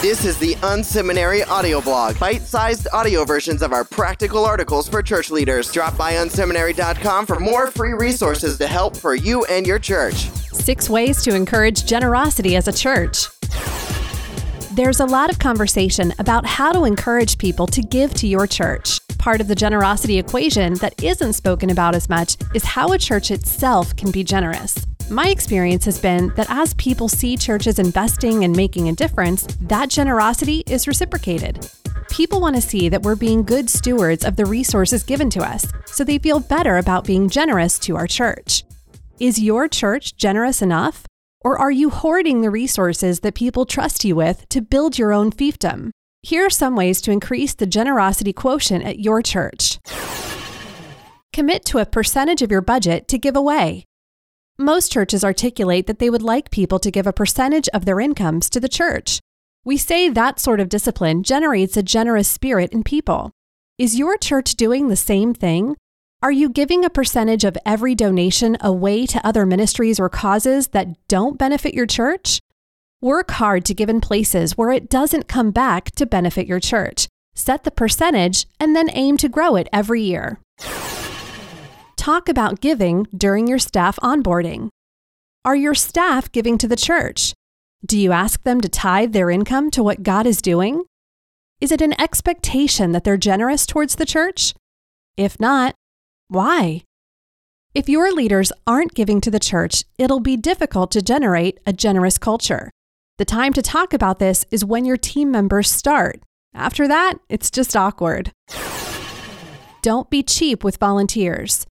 This is the Unseminary audio blog, bite-sized audio versions of our practical articles for church leaders. Drop by unseminary.com for more free resources to help for you and your church. Six ways to encourage generosity as a church. There's a lot of conversation about how to encourage people to give to your church. Part of the generosity equation that isn't spoken about as much is how a church itself can be generous. My experience has been that as people see churches investing and making a difference, that generosity is reciprocated. People want to see that we're being good stewards of the resources given to us, so they feel better about being generous to our church. Is your church generous enough? Or are you hoarding the resources that people trust you with to build your own fiefdom? Here are some ways to increase the generosity quotient at your church. Commit to a percentage of your budget to give away. Most churches articulate that they would like people to give a percentage of their incomes to the church. We say that sort of discipline generates a generous spirit in people. Is your church doing the same thing? Are you giving a percentage of every donation away to other ministries or causes that don't benefit your church? Work hard to give in places where it doesn't come back to benefit your church. Set the percentage and then aim to grow it every year talk about giving during your staff onboarding. Are your staff giving to the church? Do you ask them to tithe their income to what God is doing? Is it an expectation that they're generous towards the church? If not, why? If your leaders aren't giving to the church, it'll be difficult to generate a generous culture. The time to talk about this is when your team members start. After that, it's just awkward. Don't be cheap with volunteers.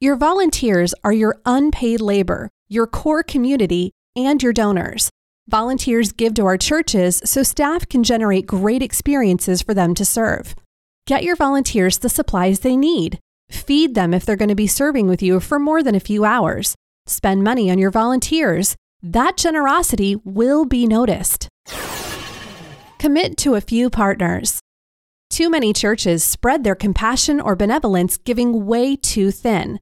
Your volunteers are your unpaid labor, your core community, and your donors. Volunteers give to our churches so staff can generate great experiences for them to serve. Get your volunteers the supplies they need. Feed them if they're going to be serving with you for more than a few hours. Spend money on your volunteers. That generosity will be noticed. Commit to a few partners. Too many churches spread their compassion or benevolence giving way too thin.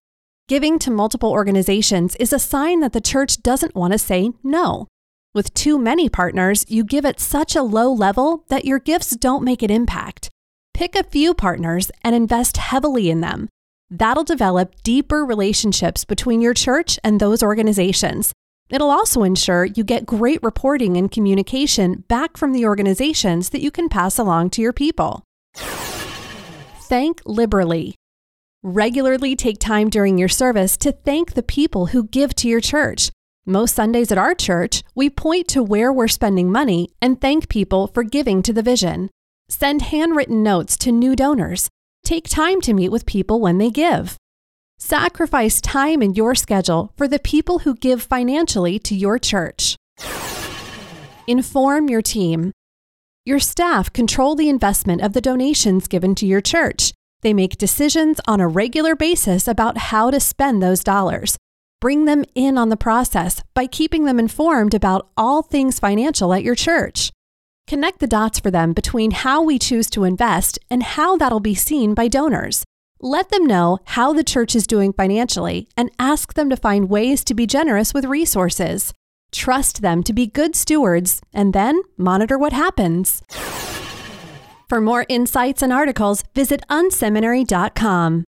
Giving to multiple organizations is a sign that the church doesn't want to say no. With too many partners, you give at such a low level that your gifts don't make an impact. Pick a few partners and invest heavily in them. That'll develop deeper relationships between your church and those organizations. It'll also ensure you get great reporting and communication back from the organizations that you can pass along to your people. Thank liberally. Regularly take time during your service to thank the people who give to your church. Most Sundays at our church, we point to where we're spending money and thank people for giving to the vision. Send handwritten notes to new donors. Take time to meet with people when they give. Sacrifice time in your schedule for the people who give financially to your church. Inform your team. Your staff control the investment of the donations given to your church. They make decisions on a regular basis about how to spend those dollars. Bring them in on the process by keeping them informed about all things financial at your church. Connect the dots for them between how we choose to invest and how that'll be seen by donors. Let them know how the church is doing financially and ask them to find ways to be generous with resources. Trust them to be good stewards and then monitor what happens. For more insights and articles, visit unseminary.com.